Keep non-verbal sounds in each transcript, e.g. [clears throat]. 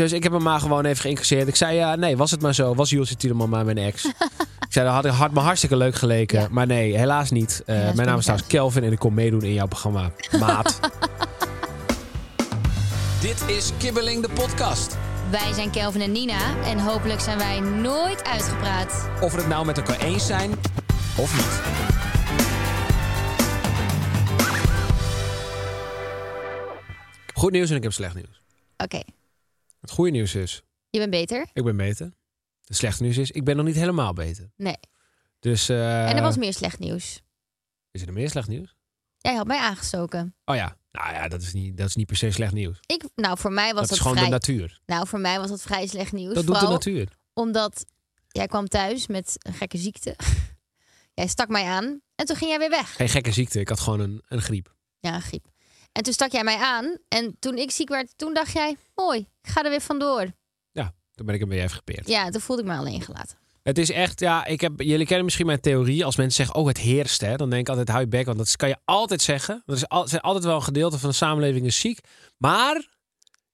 Dus ik heb hem maar gewoon even geïncasseerd. Ik zei, ja, nee, was het maar zo. Was Julesje Tiedeman maar mijn ex. [laughs] ik zei, dat had, had me hartstikke leuk geleken. Ja. Maar nee, helaas niet. Eh, Helaas mijn naam is trouwens Kelvin en ik kom meedoen in jouw programma Maat. [laughs] Dit is Kibbeling de podcast. Wij zijn Kelvin en Nina en hopelijk zijn wij nooit uitgepraat. Of we het nou met elkaar eens zijn of niet. Goed nieuws en ik heb slecht nieuws. Oké, Het goede nieuws is, je bent beter? ik ben beter. Het slechte nieuws is, ik ben nog niet helemaal beter. Nee. Dus, eh, en er was meer slecht nieuws. Is er meer slecht nieuws? Jij had mij aangestoken. Oh ja, nou ja, dat is niet, dat is niet per se slecht nieuws. Ik, nou, voor mij was Dat dat, is gewoon vrij... de natuur. Nou, voor mij was dat vrij slecht nieuws. Dat doet de natuur. Omdat jij kwam thuis met een gekke ziekte. [laughs] jij stak mij aan en toen ging jij weer weg. Geen gekke ziekte, ik had gewoon een, een griep. Ja, een griep. En toen stak jij mij aan en toen ik ziek werd, toen dacht jij, mooi, ik ga er weer vandoor. Ja, toen ben ik hem weer even gepeerd. Ja, toen voelde ik me alleen gelaten. Het is echt, ja, ik heb, jullie kennen misschien mijn theorie. Als mensen zeggen, oh, het heerst, hè, dan denk ik altijd, hou je bek. Want dat kan je altijd zeggen. Er is al, zijn altijd wel een gedeelte van de samenleving is ziek. Maar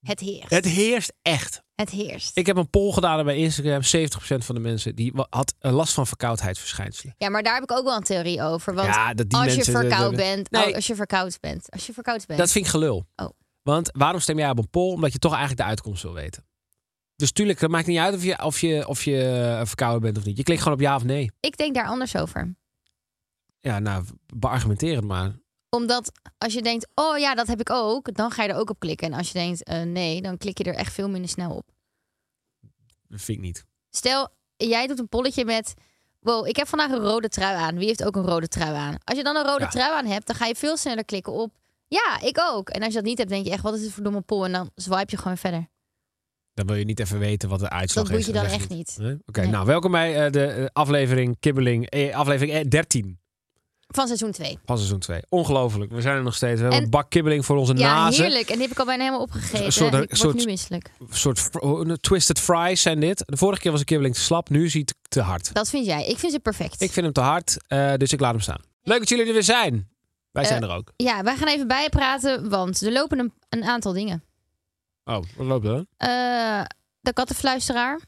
Het heerst. het heerst echt. Het heerst. Ik heb een poll gedaan bij Instagram. 70% van de mensen die had een last van verkoudheidsverschijnselen. Ja, maar daar heb ik ook wel een theorie over. Want Ja, dat die als je verkoud bent, Nee. oh, als je verkoud bent, als je verkoud bent. Dat vind ik gelul. Oh. Want waarom stem jij op een poll? Omdat je toch eigenlijk de uitkomst wil weten. Dus tuurlijk, het maakt niet uit of je, of je, of je eh, verkouden bent of niet. Je klikt gewoon op ja of nee. Ik denk daar anders over. Ja, nou, beargumenteer het maar. Omdat als je denkt, oh ja, dat heb ik ook, dan ga je er ook op klikken. En als je denkt, eh, nee, dan klik je er echt veel minder snel op. Dat vind ik niet. Stel, jij doet een polletje met, wow, ik heb vandaag een rode trui aan. Wie heeft ook een rode trui aan? Als je dan een rode Ja. trui aan hebt, dan ga je veel sneller klikken op, ja, ik ook. En als je dat niet hebt, denk je echt, wat is dit voor domme poll? En dan swipe je gewoon verder. Dan wil je niet even weten wat de uitslag Dat boeit is. je dan echt niet. Oké, Nee. nou welkom bij eh, de eh, aflevering Kibbeling, eh, aflevering eh, 13 Van seizoen 2. van seizoen 2. Ongelooflijk, we zijn er nog steeds. We hebben En- een bak kibbeling voor onze Ja, nazen. heerlijk. En die heb ik al bijna helemaal opgegeten. Soort- ik word soort- nu misselijk. Een soort twisted fries zijn dit. De vorige keer was een kibbeling te slap, nu is hij te, hard. Dat vind jij. Ik vind ze perfect. Ik vind hem te hard, eh, dus ik laat hem staan. Leuk dat jullie er weer zijn. Wij zijn Eh, er ook. Ja, wij gaan even bijpraten, want er lopen een, een aantal dingen. Oh, wat loopt er? dan? Eh, de kattenfluisteraar.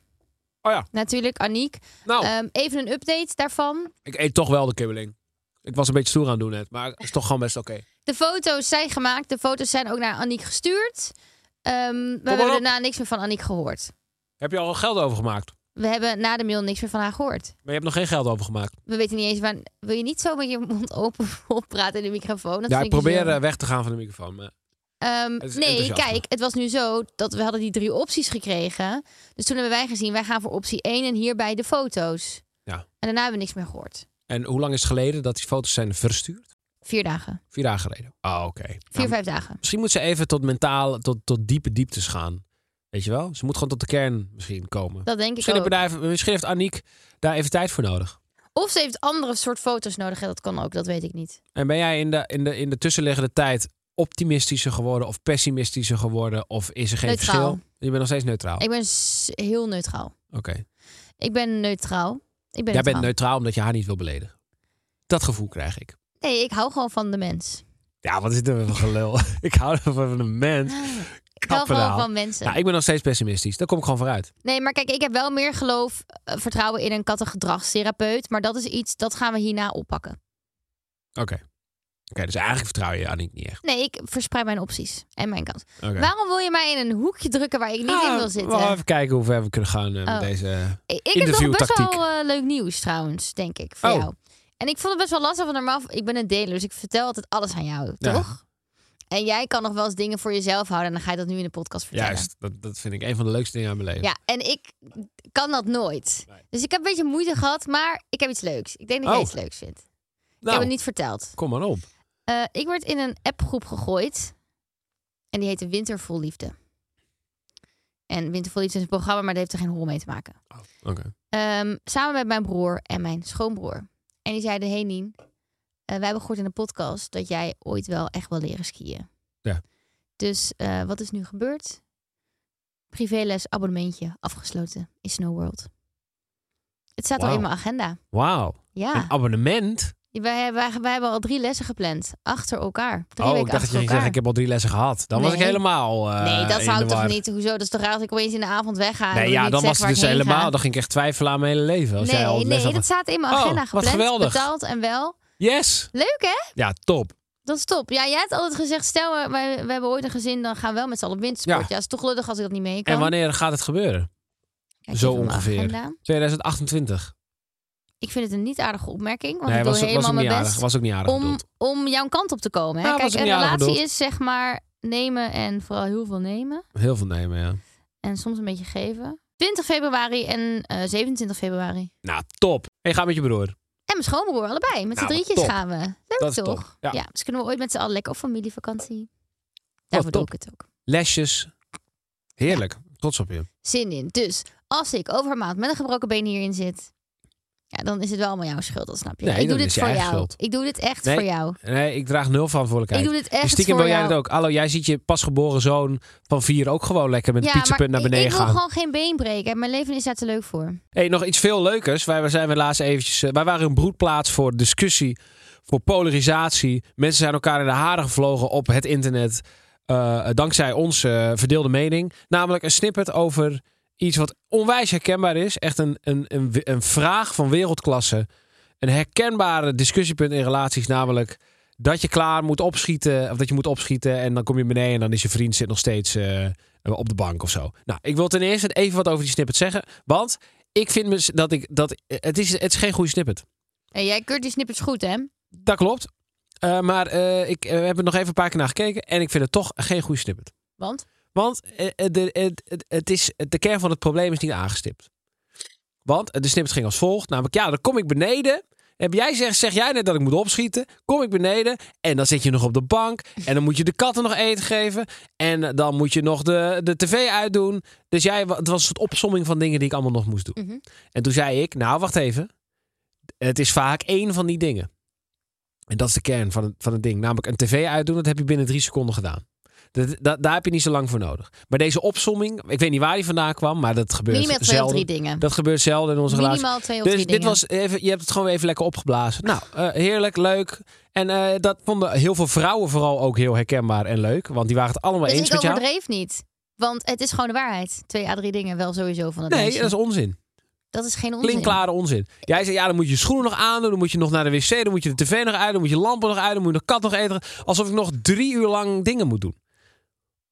Oh ja, Natuurlijk, Aniek. nou, Ehm, even een update daarvan. ik eet toch wel de kibbeling. Ik was een beetje stoer aan het doen net, maar het is toch gewoon best oké. De foto's zijn gemaakt. De foto's zijn ook naar Aniek gestuurd. Ehm, we hebben op. daarna niks meer van Aniek gehoord. Heb je al geld overgemaakt? We hebben na de mail niks meer van haar gehoord. Maar je hebt nog geen geld overgemaakt. We weten niet eens waar. Wil je niet zo met je mond open [laughs] oppraten in de microfoon? Dat ja, ik probeer eh, weg te gaan van de microfoon. Maar... Ehm, nee, kijk, het was nu zo dat we hadden die drie opties gekregen. Dus toen hebben wij gezien, wij gaan voor optie 1 en hierbij de foto's. Ja. En daarna hebben we niks meer gehoord. En hoe lang is het geleden dat die foto's zijn verstuurd? Vier dagen. Vier dagen geleden. Ah, oké. Vier, Nou, vijf dagen. Misschien moet ze even tot mentaal, tot, tot diepe dieptes gaan. Weet je wel? Ze moet gewoon tot de kern misschien komen. Dat denk ik Misschien, ook. hebben daar even- misschien heeft Aniek daar even tijd voor nodig. Of ze heeft andere soort foto's nodig. Dat kan ook, dat weet ik niet. En ben jij in de, in de, in de tussenliggende tijd optimistischer geworden of pessimistischer geworden? Of is er geen Neutraal. verschil? Je bent nog steeds neutraal. Ik ben heel neutraal. Oké. Ik ben neutraal. Ik ben Jij neutraal. bent neutraal omdat je haar niet wil beledigen. Dat gevoel krijg ik. Nee, ik hou gewoon van de mens. Ja, wat is dit voor gelul? [laughs] ik hou van een mens. Ik hou gewoon van mensen. Ja, ik ben nog steeds pessimistisch. Daar kom ik gewoon vooruit. Nee, maar kijk, ik heb wel meer geloof, eh, vertrouwen in een kattengedragstherapeut. Maar dat is iets, dat gaan we hierna oppakken. Oké. Oké, dus eigenlijk vertrouw je Aniek niet echt. Nee, ik verspreid mijn opties en mijn kant. Oké. Waarom wil je mij in een hoekje drukken waar ik niet in wil Ah, zitten? We gaan even kijken hoe ver we kunnen gaan eh, met Oh. deze... Ik ik heb nog best wel eh, leuk nieuws trouwens, denk ik, voor Oh. jou. En ik vond het best wel lastig, want normaal, ik ben een deler, dus ik vertel altijd alles aan jou, Ja. toch? En jij kan nog wel eens dingen voor jezelf houden en dan ga je dat nu in de podcast vertellen. Juist, dat, dat vind ik een van de leukste dingen aan mijn leven. Ja, en ik kan dat nooit. Nee. Dus ik heb een beetje moeite gehad, maar ik heb iets leuks. Ik denk dat Oh. jij iets leuks vindt. Ik nou, heb het niet verteld. kom maar op. Eh, ik werd in een appgroep gegooid. En die heette Winter vol Liefde. En Winter vol Liefde is een programma, maar dat heeft er geen hol mee te maken. Oké. Ehm, samen met mijn broer en mijn schoonbroer. En die zeiden, hey Nien, eh, wij hebben gehoord in de podcast dat jij ooit wel echt wil leren skiën. Ja. Dus eh, wat is nu gebeurd? Privéles abonnementje afgesloten in Snow World. Het staat al in mijn agenda. Wauw. Ja, Een abonnement? Wij, wij, wij hebben al drie lessen gepland. Achter elkaar. Drie oh, ik dacht dat je ging zeggen, ik heb al drie lessen gehad. Dan was ik Nee. helemaal eh, nee, dat ik toch niet. Hoezo? Dat is toch raar dat ik opeens in de avond wegga. Nee, ja, dan was het dus helemaal... ga. Dan ging ik echt twijfelen aan mijn hele leven. Als jij al Nee, nee, had- dat staat in mijn Oh, agenda wat gepland, geweldig. betaald en wel. Yes! Leuk hè? Ja, top. Dat is top. Ja, jij hebt altijd gezegd, stel we, wij, we hebben ooit een gezin, dan gaan we wel met z'n allen op wintersport. Ja. Ja. is toch lullig als ik dat niet mee kan. En wanneer gaat het gebeuren? Kijk Zo ongeveer. agenda. 2028. Ik vind het een niet aardige opmerking, want nee, ik doe was, was helemaal niet mijn aardig. best Was ook niet aardig om, bedoeld. om jouw kant op te komen. Hè? Ja, was Kijk, een aardig relatie bedoeld. is zeg maar nemen en vooral heel veel nemen. Heel veel nemen, ja. En soms een beetje geven. 20 februari en eh 27 februari. Nou, top. En je gaat met je broer. En mijn schoonbroer, allebei. Met z'n Nou, drietjes top. gaan we. Leuk Dat is toch? top, ja. dus kunnen we ooit met z'n allen lekker op familievakantie. Daarvoor doe ik het ook. Lesjes. Heerlijk. Trots op je. Zin in. Dus als ik over een maand met een gebroken been hierin zit... Ja, dan is het wel allemaal jouw schuld, dat snap je. Nee, ik doe dit voor jou. schuld. Ik doe dit echt Nee, voor jou. Nee, ik draag nul verantwoordelijkheid. Ik doe dit echt En stiekem voor wil jij jou. het ook. Hallo, jij ziet je pasgeboren zoon van vier ook gewoon lekker met een pizzapunt naar ik- beneden ik wil gaan. gewoon geen been breken. Mijn leven is daar te leuk voor. Hey, nog iets veel leukers. Wij zijn we laatst eventjes. eh, wij waren een broedplaats voor discussie, voor polarisatie. Mensen zijn elkaar in de haren gevlogen op het internet. eh, dankzij onze eh, verdeelde mening. Namelijk een snippet over iets wat onwijs herkenbaar is. Echt een, een, een, een vraag van wereldklasse. Een herkenbare discussiepunt in relaties. Namelijk dat je klaar moet opschieten. Of dat je moet opschieten. En dan kom je beneden en dan is je vriend zit nog steeds eh, op de bank of zo. Nou, ik wil ten eerste even wat over die snippet zeggen. Want ik vind dat ik dat het is het is geen goede snippet. En jij keurt die snippets goed, hè? Dat klopt. Eh, maar eh, ik heb er nog even een paar keer naar gekeken en ik vind het toch geen goede snippet. Want? Want eh, eh, de, het, is, de kern van het probleem is niet aangestipt. Want de snippet ging als volgt. Namelijk, ja, dan kom ik beneden. Heb jij zeg, zeg jij net dat ik moet opschieten? Kom ik beneden en dan zit je nog op de bank. En dan moet je de katten nog eten geven. En dan moet je nog de, de tv uitdoen. Dus jij, het was een soort opsomming van dingen die ik allemaal nog moest doen. Mhm. En toen zei ik, nou wacht even. Het is vaak één van die dingen. En dat is de kern van het, van het ding. Namelijk een tv uitdoen, dat heb je binnen drie seconden gedaan. Dat, dat, daar heb je niet zo lang voor nodig. Maar deze opsomming, ik weet niet waar die vandaan kwam, maar dat gebeurt Minimaal twee of zelden. drie dingen. Dat gebeurt zelden in onze relatie. Minimaal twee of Dus drie dit dingen. was even, je hebt het gewoon even lekker opgeblazen. Nou, eh, heerlijk, leuk. En eh, dat vonden heel veel vrouwen vooral ook heel herkenbaar en leuk. Want die waren het allemaal dus eens ik met jou. overdreef niet. Want het is gewoon de waarheid. Twee à drie dingen wel sowieso van het Nee, meisje. dat is onzin. Dat is geen onzin. Klinkklare onzin. Jij zei, ja, dan moet je je schoenen nog aandoen. Dan moet je nog naar de wc. Dan moet je de tv nog uit. Dan moet je lampen nog uit. Dan moet je de kat nog eten. Alsof ik nog drie uur lang dingen moet doen.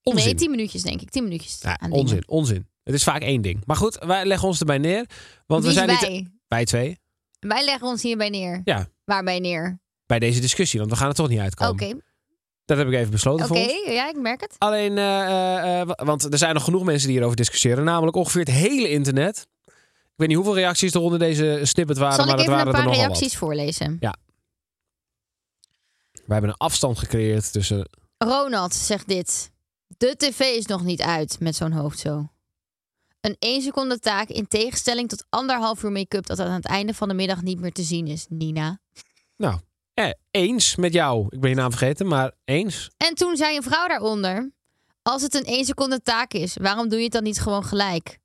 Onzin. Nee, tien minuutjes denk ik. Tien minuutjes Ja, aan dingen. onzin, onzin. Het is vaak één ding. Maar goed, wij leggen ons erbij neer. Want Wie we zijn wij? niet... Wij twee. Wij leggen ons hierbij neer. Ja, Waarbij neer? bij deze discussie. Want we gaan er toch niet Oké, uitkomen. Dat heb ik even besloten oké. Ja, ik merk het. Alleen, eh, eh, eh, wa- want er zijn nog genoeg mensen die hierover discussiëren. Namelijk ongeveer het hele internet. Ik weet niet hoeveel reacties er onder deze snippet waren. Zal maar ik even waren een paar reacties voorlezen? We hebben een afstand gecreëerd tussen... Ronald zegt dit. De tv is nog niet uit met zo'n hoofd zo. Een 1 seconde taak in tegenstelling tot anderhalf uur make-up dat aan het einde van de middag niet meer te zien is. Nina. Nou, eh, eens met jou. Ik ben je naam vergeten, maar eens. En toen zei een vrouw daaronder. Als het een 1 seconde taak is, waarom doe je het dan niet gewoon gelijk?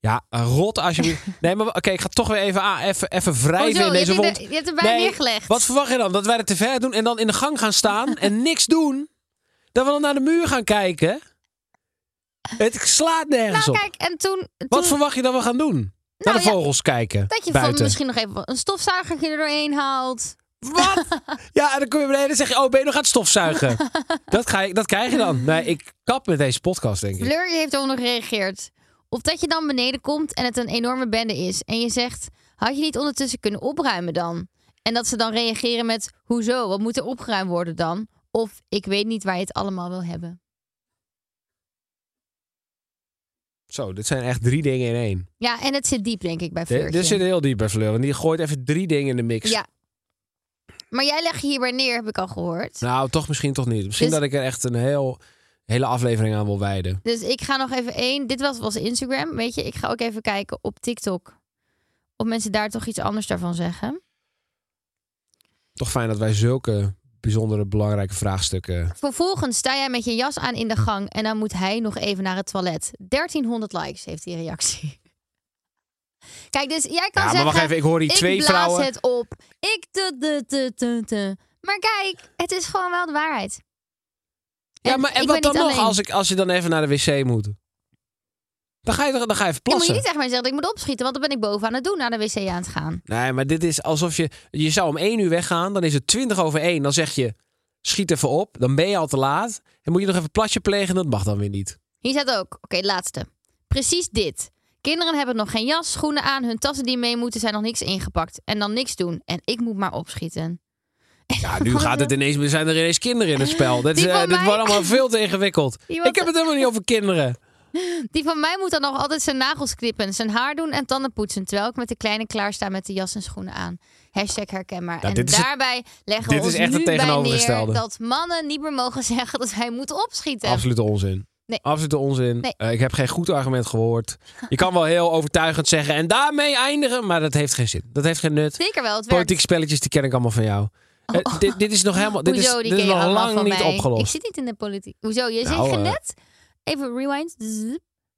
Ja, rot alsjeblieft. Nee, maar oké, ik ga toch weer even, aan, even, even wrijven Hoezo? in deze je, hebt wond. er- je hebt erbij Nee, neergelegd. Wat verwacht je dan? Dat wij de tv doen en dan in de gang gaan staan en niks doen? Dat we dan naar de muur gaan kijken? Het slaat nergens nou op. kijk, en toen... Wat verwacht je dat we gaan doen? naar de ja, vogels kijken. dat je van buiten. misschien nog even een stofzuigertje er doorheen haalt. Wat? [laughs] ja, en dan kom je beneden en zeg je, oh, ben je nog aan het stofzuigen? [laughs] dat, ga je, dat krijg je dan. Nee, ik kap met deze podcast, denk ik. Fleur heeft eronder gereageerd. Of dat je dan beneden komt en het een enorme bende is. En je zegt, had je niet ondertussen kunnen opruimen dan? En dat ze dan reageren met, hoezo? Wat moet er opgeruimd worden dan? Of, ik weet niet waar je het allemaal wil hebben. Zo, dit zijn echt drie dingen in één. Ja, en het zit diep denk ik bij Fleurtje. dit zit heel diep bij Fleur. Want die gooit even drie dingen in de mix. Ja. Maar jij legt je hierbij neer, heb ik al gehoord. Nou, toch misschien toch niet. Misschien Dus- dat ik er echt een heel, hele aflevering aan wil wijden. Dus ik ga nog even één. Dit was, was Instagram. Weet je, ik ga ook even kijken op TikTok. Of mensen daar toch iets anders daarvan zeggen. Toch fijn dat wij zulke bijzondere belangrijke vraagstukken... Vervolgens sta jij met je jas aan in de gang en dan moet hij nog even naar het toilet. 1300 likes heeft die reactie. Kijk, dus jij kan Ja, maar zeggen... wacht even, ik hoor die ik twee blaas vrouwen... het op. Ik de de de de de. Maar kijk, het is gewoon wel de waarheid. Ja, En maar en wat dan nog als, ik, als je dan even naar de wc moet? Dan ga je, dan ga je even Dan moet plassen. je niet tegen mij zeggen dat ik moet opschieten, want dan ben ik boven aan het doen naar de wc aan het gaan. Nee, maar dit is alsof je... Je zou om één uur weggaan, dan is het twintig over één. Dan zeg je, schiet even op. Dan ben je al te laat. En moet je nog even plasje plegen, dat mag dan weer niet. Hier staat ook, oké, laatste. Precies dit. Kinderen hebben nog geen jas, schoenen aan, hun tassen die mee moeten zijn nog niks ingepakt. En dan niks doen. En ik moet maar opschieten. Ja, nu gaat het ineens... Er zijn er ineens kinderen in het spel. Dit, is, eh, dit mij- wordt allemaal veel te ingewikkeld. Ik heb het helemaal niet over kinderen. [laughs] Die van mij moet dan nog altijd zijn nagels knippen, zijn haar doen en tanden poetsen. Terwijl ik met de kleine klaarsta met de jas en schoenen aan. Hashtag herkenbaar. Ja, en het- daarbij leggen we ons echt nu bij tegenovergestelde. neer dat mannen niet meer mogen [laughs] zeggen dat zij moeten opschieten. Absolute onzin. Nee. Absolute onzin. Nee. Eh, ik heb geen goed argument gehoord. Je kan wel heel overtuigend zeggen en daarmee eindigen, maar dat heeft geen zin. Dat heeft geen nut. Zeker wel, het werkt. Politieke spelletjes, die ken ik allemaal van jou. Eh, dit, dit is nog helemaal. Dit Hoezo, is, dit is nog lang niet mij. opgelost. Ik zit niet in de politiek. Hoezo? Je Nou, zegt eh, net, even rewind.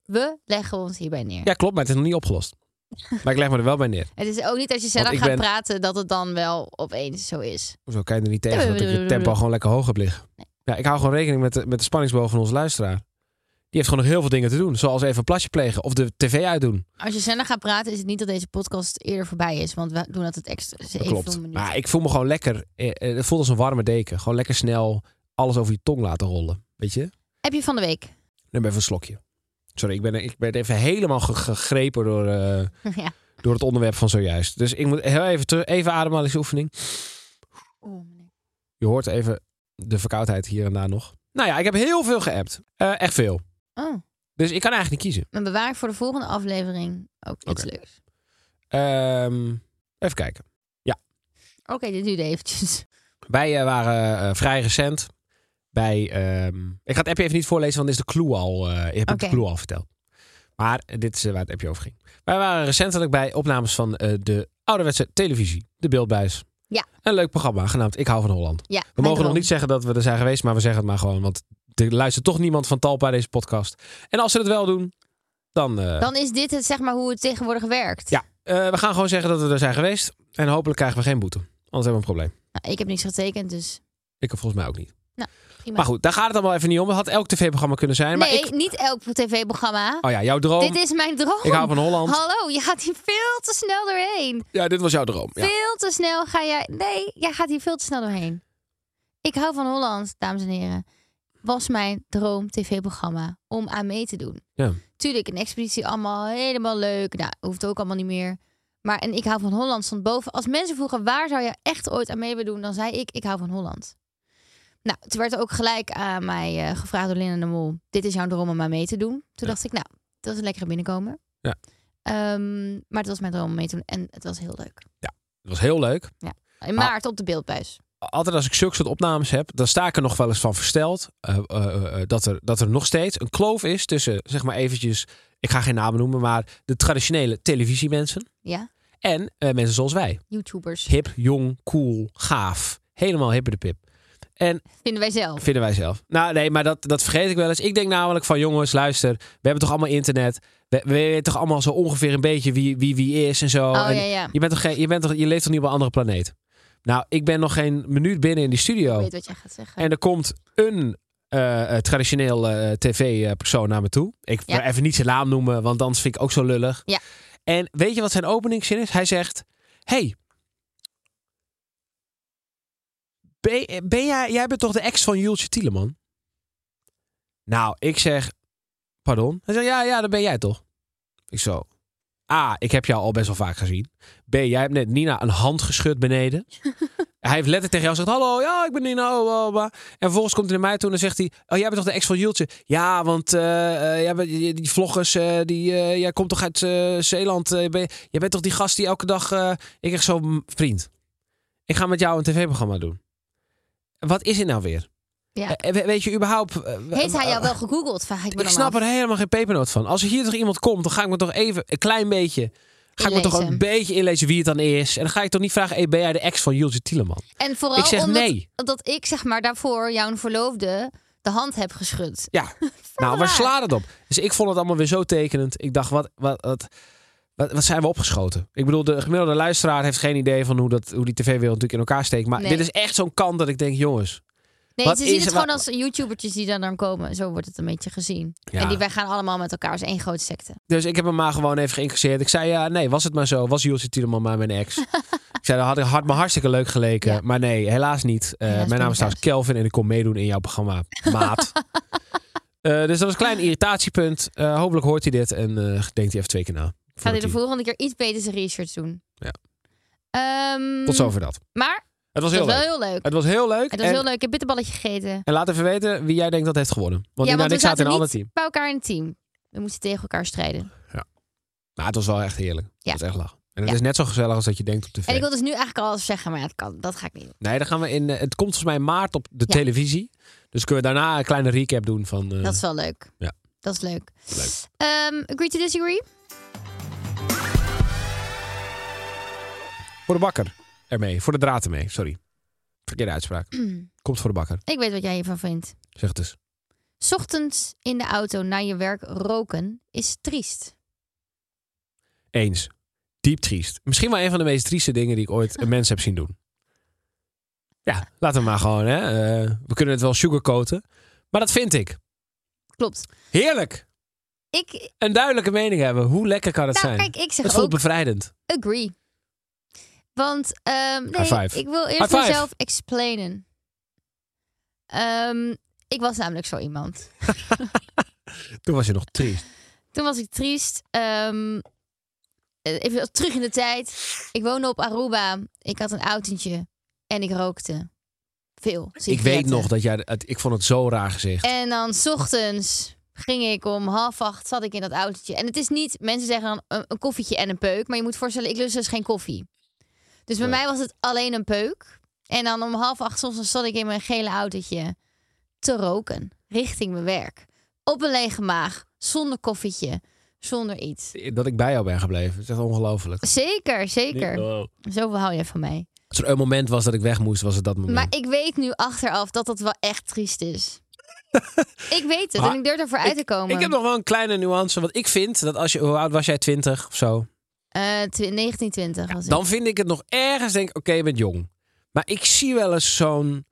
We leggen ons hierbij neer. Ja, klopt, maar het is nog niet opgelost. [laughs] maar ik leg me er wel bij neer. Het is ook niet als je ik gaat ben- praten dat het dan wel opeens zo is. Zo kan je er niet tegen dat ik je tempo gewoon lekker hoog heb liggen. Ja, ik hou gewoon rekening met de, met de spanningsboog van onze luisteraar. Die heeft gewoon nog heel veel dingen te doen. Zoals even een plasje plegen of de tv uitdoen. Als je sneller gaat praten is het niet dat deze podcast eerder voorbij is. Want we doen altijd extra. Dus Dat klopt. Maar ik voel me gewoon lekker. eh, eh, Het voelt als een warme deken. Gewoon lekker snel alles over je tong laten rollen. Weet je? Heb je van de week? Neem even een slokje. Sorry, ik ben, ik ben even helemaal ge- gegrepen door, eh, [laughs] ja. door het onderwerp van zojuist. Dus ik moet heel even terug. Even ademhalingsoefening. Nee. Je hoort even de verkoudheid hier en daar nog. Nou ja, ik heb heel veel geappt. Eh, echt veel. Oh, Dus ik kan eigenlijk niet kiezen. dan bewaar ik voor de volgende aflevering ook iets leuks. Ehm, even kijken. Oké, dit duurde eventjes. Wij eh, waren vrij recent bij... ehm, ik ga het appje even niet voorlezen, want is de clue al. eh ik heb Oké. de clue al verteld. Maar dit is eh, waar het appje over ging. Wij waren recentelijk bij opnames van eh, de ouderwetse televisie. De Beeldbuis. Ja. Een leuk programma genaamd Ik hou van Holland. Ja, We mogen nog niet zeggen dat we er zijn geweest, maar we zeggen het maar gewoon. Want er luistert toch niemand van Talpa deze podcast. En als ze het wel doen, dan... Dan is dit het, zeg maar hoe het tegenwoordig werkt. Ja, we gaan gewoon zeggen dat we er zijn geweest. En hopelijk krijgen we geen boete. Anders hebben we een probleem. Nou, ik heb niks getekend, dus Ik heb volgens mij ook niet. Prima. Maar goed, daar gaat het allemaal even niet om. Het had elk tv-programma kunnen zijn. Maar nee, ik... niet elk tv-programma. Oh ja, jouw droom. Dit is mijn droom. Ik hou van Holland. Hallo, je gaat hier veel te snel doorheen. Ja, dit was jouw droom. Ja. Veel te snel ga jij. Nee, jij gaat hier veel te snel doorheen. Ik hou van Holland, dames en heren. Was mijn droom tv-programma om aan mee te doen. Ja. Tuurlijk, een expeditie allemaal helemaal leuk. Nou, hoeft ook allemaal niet meer. Maar en ik hou van Holland stond boven. Als mensen vroegen waar zou je echt ooit aan mee willen doen, dan zei ik ik hou van Holland. Nou, toen werd er ook gelijk aan mij eh, gevraagd door Linda de Mol. Dit is jouw droom om aan mee te doen. Toen Ja. dacht ik, nou, dat is een lekkere binnenkomen. Ja. Ehm, maar het was mijn droom om mee te doen en het was heel leuk. Het was heel leuk. In maart op de beeldbuis. Altijd als ik zulke soort opnames heb, dan sta ik er nog wel eens van versteld. eh, eh, dat, er, dat er nog steeds een kloof is tussen, zeg maar eventjes, ik ga geen namen noemen, maar de traditionele televisiemensen. Ja, En mensen zoals wij. YouTubers. Hip, jong, cool, gaaf. Helemaal hippe de pip. En Vinden wij zelf. Vinden wij zelf. Nou, nee, maar dat, dat vergeet ik wel eens. Ik denk namelijk van, jongens, luister. We hebben toch allemaal internet. We, we weten toch allemaal zo ongeveer een beetje wie wie, wie is en zo. Oh en ja, ja. Je, bent toch geen, je, bent toch, je leeft toch niet op een andere planeet? Nou, ik ben nog geen minuut binnen in die Ik studio. weet wat jij gaat zeggen. En er komt een eh, eh, traditioneel eh, tv-persoon naar me toe. Ik Ja. wil even niet zijn naam noemen, want anders vind ik ook zo lullig. Ja. En weet je wat zijn openingszin is? Hij zegt: Hey, ben, ben jij, jij bent toch de ex van Jultje Tieleman? Nou, ik zeg: Pardon? Hij zegt: Ja, ja, dat ben jij toch? Ik zo. A, ik heb jou al best wel vaak gezien. B, jij hebt net Nina een hand geschud beneden. [laughs] hij heeft letterlijk tegen jou gezegd: Hallo, ja, ik ben Nina. Oh, oh, oh. En vervolgens komt hij naar mij toe en dan zegt hij: Oh, jij bent toch de ex van Jultje? Ja, want eh, eh, jij bent, die, vloggers, eh, die, eh, jij komt toch uit eh, Zeeland? eh, ben, jij bent toch die gast die elke dag. eh, ik zeg zo, "M, vriend, ik ga met jou een tv-programma doen. Wat is het nou weer? Ja. Eh, we- weet je überhaupt... eh, Heeft hij eh, jou wel gegoogeld? Vraag ik me Ik snap af. er helemaal geen pepernoot van. Als er hier toch iemand komt, dan ga ik me toch even een klein beetje... Ga ik me toch een beetje inlezen wie het dan is. En dan ga ik toch niet vragen, hey, ben jij de ex van Jultje Tieleman? En vooral Ik zeg omdat nee. dat ik zeg maar daarvoor jouw verloofde de hand heb geschud. Ja, [laughs] nou, waar slaat het op? Dus ik vond het allemaal weer zo tekenend. Ik dacht, wat, wat, wat, wat, wat zijn we opgeschoten? Ik bedoel, de gemiddelde luisteraar heeft geen idee van hoe, dat, hoe die tv-wereld natuurlijk in elkaar steekt. Maar Nee. dit is echt zo'n kant dat ik denk, jongens. Nee, Wat ze zien is- het gewoon als YouTubertjes die dan, dan komen. Zo wordt het een beetje gezien. Ja. En die wij gaan allemaal met elkaar als één grote secte. Dus ik heb hem maar gewoon even geïncasseerd. Ik zei, ja, nee, was het maar zo. Was Jultje Tieleman maar mijn ex? [laughs] ik zei, dat had, had me hartstikke leuk geleken. Ja. Maar nee, helaas niet. Eh, Helaas mijn naam is ik trouwens Kelvin en ik kom meedoen in jouw programma Maat. [laughs] Eh, dus dat was een klein irritatiepunt. Eh, hopelijk hoort hij dit en denkt hij even twee keer na. Gaat hij de volgende keer iets beter zijn research doen. Ja. Ehm, Tot zover dat. Maar Het was het heel was leuk. wel heel leuk. Het was heel leuk. Het was en, heel leuk. Ik heb bitterballetje gegeten. en laat even weten wie jij denkt dat heeft gewonnen. Want ja, want ik zaten in een ander team. bij elkaar in een team. We moesten tegen elkaar strijden. Maar het was wel echt heerlijk. Ja. Het was echt lachen. En het Ja. is net zo gezellig als dat je denkt op tv. En ik wil dus nu eigenlijk al zeggen, maar ja, dat, kan, dat ga ik niet doen. Nee, dan gaan we in. eh, het komt volgens mij in maart op de Ja. televisie. Dus kunnen we daarna een kleine recap doen van. eh, Dat is wel leuk. Ja. Dat is leuk. leuk. Ehm, agree to disagree? Voor de bakker ermee. Voor de draad ermee. Sorry. Verkeerde uitspraak. Komt voor de bakker. Ik weet wat jij hiervan vindt. Zeg het eens. 'S Ochtends in de auto naar je werk roken is triest. Eens. Diep triest. Misschien wel een van de meest trieste dingen die ik ooit een [laughs] mens heb zien doen. Ja, laten we maar gewoon. Hè. eh, we kunnen het wel sugarcoaten. Maar dat vind ik. Klopt. Heerlijk. Ik, Een duidelijke mening hebben. Hoe lekker kan het nou, zijn? kijk, ik zeg het voelt ook bevrijdend. agree. Want, ehm, nee, ik wil eerst mezelf explainen. Ehm, ik was namelijk zo iemand. [laughs] Toen was je nog triest. Toen was ik triest. Ehm, eh, even terug in de tijd. Ik woonde op Aruba. Ik had een autootje. En ik rookte. Veel. Ik weet nog dat jij... het- Ik vond het zo raar gezicht. En dan 's ochtends ging ik om half acht, zat ik in dat autootje. En het is niet, mensen zeggen dan een, een koffietje en een peuk. Maar je moet voorstellen, ik lust dus geen koffie. Dus bij Nee. mij was het alleen een peuk. En dan om half acht 's ochtends zat ik in mijn gele autootje te roken. Richting mijn werk. Op een lege maag. Zonder koffietje. Zonder iets. Dat ik bij jou ben gebleven. Het is echt ongelooflijk. Zeker, zeker. Zoveel hou je van mij. Als er een moment was dat ik weg moest, was het dat moment. Maar ik weet nu achteraf dat dat wel echt triest is. [laughs] ik weet het Maar en ik durf ervoor uit te komen. Ik heb nog wel een kleine nuance. Want ik vind dat als je... Hoe oud was jij? 20 of zo? Eh, tw- 1920 was ik. Dan vind ik het nog ergens denk ik, oké, je bent jong. Maar ik zie wel eens zo'n...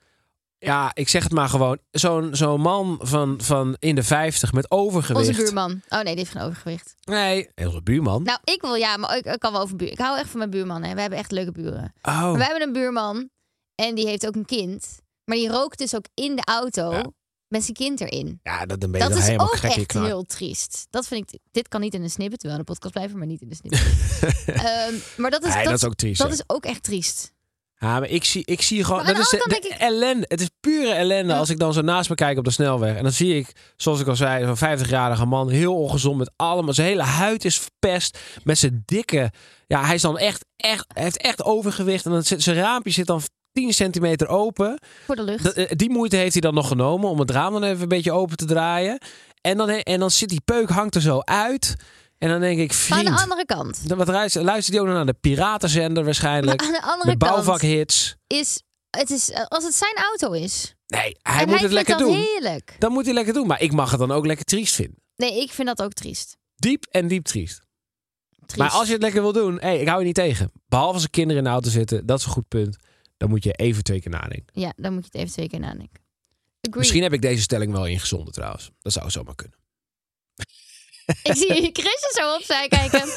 Ja, ik zeg het maar gewoon. Zo'n zo'n man van, van in de 50 met overgewicht. Onze buurman. Oh nee, die heeft geen overgewicht. Nee, onze buurman. Nou, ik wil ja, maar ik, ik kan wel over buur. Ik hou echt van mijn buurman. Hè. We hebben echt leuke buren. oh. Maar wij hebben een buurman en die heeft ook een kind. Maar die rookt dus ook in de auto Ja. Met zijn kind erin. Ja, dat, dan ben je Dat is helemaal ook echt heel triest. Dat vind ik. Dit kan niet in een snippet, terwijl de podcast blijven, maar niet in de snippet. [laughs] Ehm, maar dat is, dat, dat is ook triest, Dat ja. is ook echt triest. Ja, maar ik zie, ik zie gewoon... Dat is de denk ellende. Het is pure ellende als ik dan zo naast me kijk op de snelweg. En dan zie ik, zoals ik al zei, zo'n 50-jarige man. Heel ongezond met allemaal... Zijn hele huid is verpest. Met zijn dikke... Ja, hij is dan echt, echt... Hij heeft echt overgewicht. En dan zit, zijn raampje zit dan 10 centimeter open. Voor de lucht. Eh, die moeite heeft hij dan nog genomen om het raam dan even een beetje open te draaien. En dan, en dan zit die peuk hangt er zo uit. En dan denk ik, Maar aan vriend... de andere kant. dan Wat luistert, luistert hij ook naar de piratenzender waarschijnlijk? Maar aan de andere kant bouwvakhits. is het is als het zijn auto is. Nee, hij en moet hij het lekker dat doen. heerlijk. Dan moet hij lekker doen. Maar ik mag het dan ook lekker triest vinden. Nee, ik vind dat ook triest. Diep en diep triest. triest. Maar als je het lekker wil doen, hey, ik hou je niet tegen. Behalve als er kinderen in de auto zitten, dat is een goed punt. Dan moet je even twee keer nadenken. Ja, dan moet je het even twee keer nadenken. Agree. Misschien heb ik deze stelling wel ingezonden trouwens. Dat zou zomaar kunnen. [laughs] Ik zie Chris er zo opzij kijken.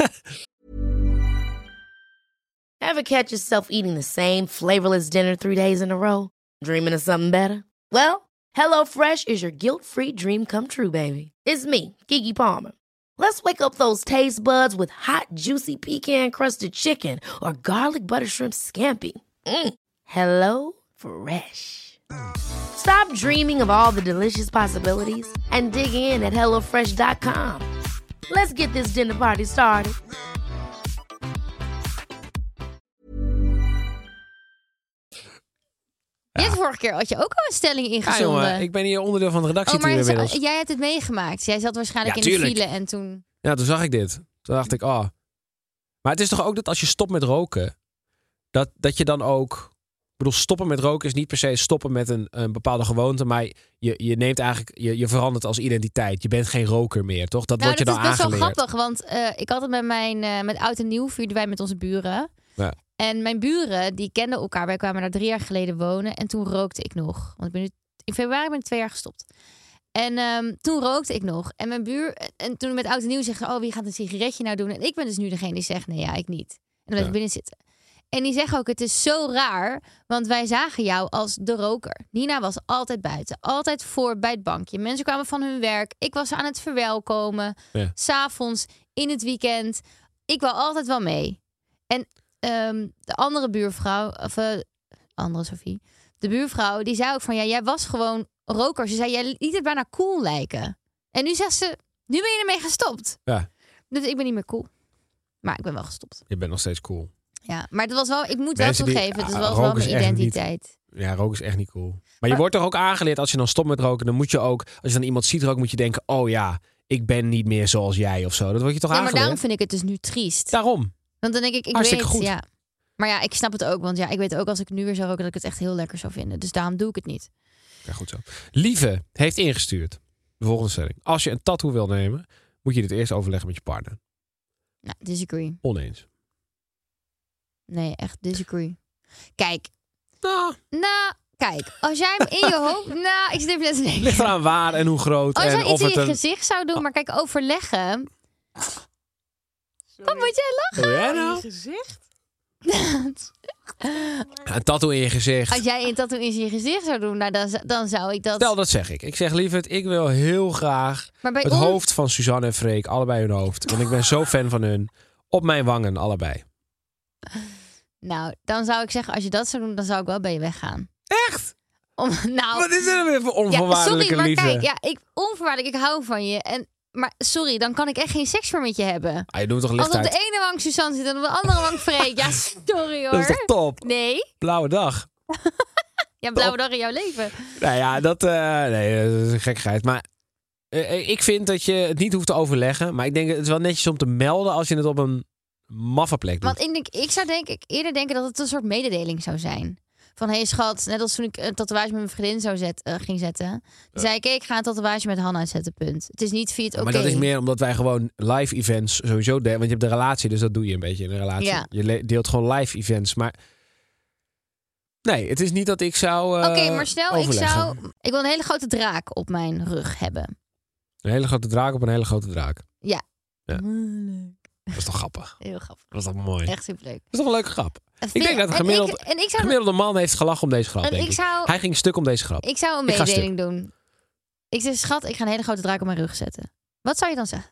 Ever catch yourself eating the same flavorless dinner three days in a row? Dreaming of something better? Well, HelloFresh is your guilt-free dream come true, baby. It's me, Kiki Palmer. Let's wake up those taste buds with hot, juicy pecan-crusted chicken or garlic butter shrimp scampi. Mm. Hello Fresh. Stop dreaming of all the delicious possibilities and dig in at HelloFresh.com. Let's get this dinner party started. Je hebt vorige keer had je ook al een stelling Ja, ingezonden. jongen, ik ben hier onderdeel van de oh, redactie maar inmiddels. zo- jij hebt het meegemaakt. Jij zat waarschijnlijk Ja, in de file en toen... Ja, toen zag ik dit. Toen dacht ik, oh. Maar het is toch ook dat als je stopt met roken, dat, dat je dan ook. Ik bedoel, stoppen met roken is niet per se stoppen met een, een bepaalde gewoonte, maar je, je neemt eigenlijk, je, je verandert als identiteit. Je bent geen roker meer, toch? Dat Nou, wordt je dat dan is best aangeleerd. wel grappig, want eh, ik had het met mijn eh, met oud en nieuw vierden wij met onze buren. Ja. En mijn buren die kenden elkaar. Wij kwamen daar drie jaar geleden wonen en toen rookte ik nog. Want ik ben nu in februari ben ik twee jaar gestopt. En ehm, toen rookte ik nog. En mijn buur en toen met oud en nieuw zeggen, oh wie gaat een sigaretje nou doen? En ik ben dus nu degene die zegt, nee ja, ik niet. En dan blijf ik Ja. binnen zitten. En die zeggen ook, het is zo raar, want wij zagen jou als de roker. Nina was altijd buiten, altijd voor bij het bankje. Mensen kwamen van hun werk. Ik was aan het verwelkomen. Ja. S'avonds, in het weekend. Ik wou altijd wel mee. En ehm, de andere buurvrouw, of eh, andere Sophie, de buurvrouw, die zei ook van, ja, jij was gewoon roker. Ze zei, jij liet het bijna cool lijken. En nu zegt ze, nu ben je ermee gestopt. Ja, Dus ik ben niet meer cool. Maar ik ben wel gestopt. je bent nog steeds cool. Ja, maar het was wel, ik moet Mensen wel toegeven, het ah, was wel roken is mijn niet- identiteit. Ja, roken is echt niet cool. Maar, je Maar- wordt toch ook aangeleerd als je dan stopt met roken, dan moet je ook, als je dan iemand ziet roken, moet je denken, oh ja, ik ben niet meer zoals jij of zo. Dat word je toch Ja, maar aangeleerd? daarom vind ik het dus nu triest. Daarom. Want dan denk ik, ik Hartstikke weet, goed. ja. Maar ja, ik snap het ook, want ja, ik weet ook als ik nu weer zou roken dat ik het echt heel lekker zou vinden. Dus daarom doe ik het niet. Ja, goed zo. Lieve heeft ingestuurd. De volgende stelling. Als je een tattoo wil nemen, moet je dit eerst overleggen met je partner. Nou, disagree. Oneens. Nee, echt disagree. Kijk, Nou, nou, kijk, als jij hem in je [laughs] hoofd, nou, ik zit even net te denken. ligt eraan waar en hoe groot. Als en jij of iets in het je een... gezicht zou doen, maar kijk, overleggen. Wat moet jij lachen? Doe jij nou? gezicht? [laughs] Een tattoo in je gezicht. Als jij een tattoo in je gezicht zou doen, nou, dan, dan zou ik dat... Stel, dat zeg ik. Ik zeg lieverd, ik wil heel graag het ons, hoofd van Suzanne en Freek, allebei hun hoofd. Want ik ben zo fan van hun. Op mijn wangen, allebei. Nou, dan zou ik zeggen, als je dat zou doen, dan zou ik wel bij je weggaan. Echt? Om, [laughs] nou, Wat is er weer voor Ja, onvoorwaardelijke sorry, maar liefde? kijk, ja, ik, onvoorwaardelijk, ik hou van je. En, maar sorry, dan kan ik echt geen seks meer met je hebben. Ah, je doet toch Als licht op de ene wang Suzanne zit en op de andere wang Freek. Ja, [laughs] sorry Dat is hoor. toch top? Nee, Blauwe dag. [laughs] ja, blauwe dag in jouw leven. Nou ja, dat, eh, nee, dat is een gekkigheid. Maar eh, ik vind dat je het niet hoeft te overleggen. Maar ik denk het is wel netjes om te melden als je het op een maffe plek doet. Want ik, denk, ik zou denk, ik eerder denken dat het een soort mededeling zou zijn. Van, hé hey, schat, net als toen ik een tatoeage met mijn vriendin zou zet, eh, ging zetten. Toen zei ik, hey, ik ga een tatoeage met Hanna zetten, punt. Het is niet via het oké. Maar dat is meer omdat wij gewoon live events sowieso delen. Want je hebt de relatie, dus dat doe je een beetje in een relatie. Ja. Je deelt gewoon live events. Maar nee, het is niet dat ik zou. eh, Oké, maar stel, ik overleggen. zou... Ik wil een hele grote draak op mijn rug hebben. Een hele grote draak op een hele grote draak. Ja. Ja. Leuk. Dat is toch grappig? Heel grappig. Dat is toch mooi? Echt superleuk. Dat is toch een leuke grap? Ik denk dat en gemiddeld- ik, en ik zou, Gemiddelde man heeft gelachen om deze grap, en denk ik ik. zou, Hij ging stuk om deze grap. ik zou een mededeling doen. Ik zeg, schat, ik ga een hele grote draak op mijn rug zetten. Wat zou je dan zeggen?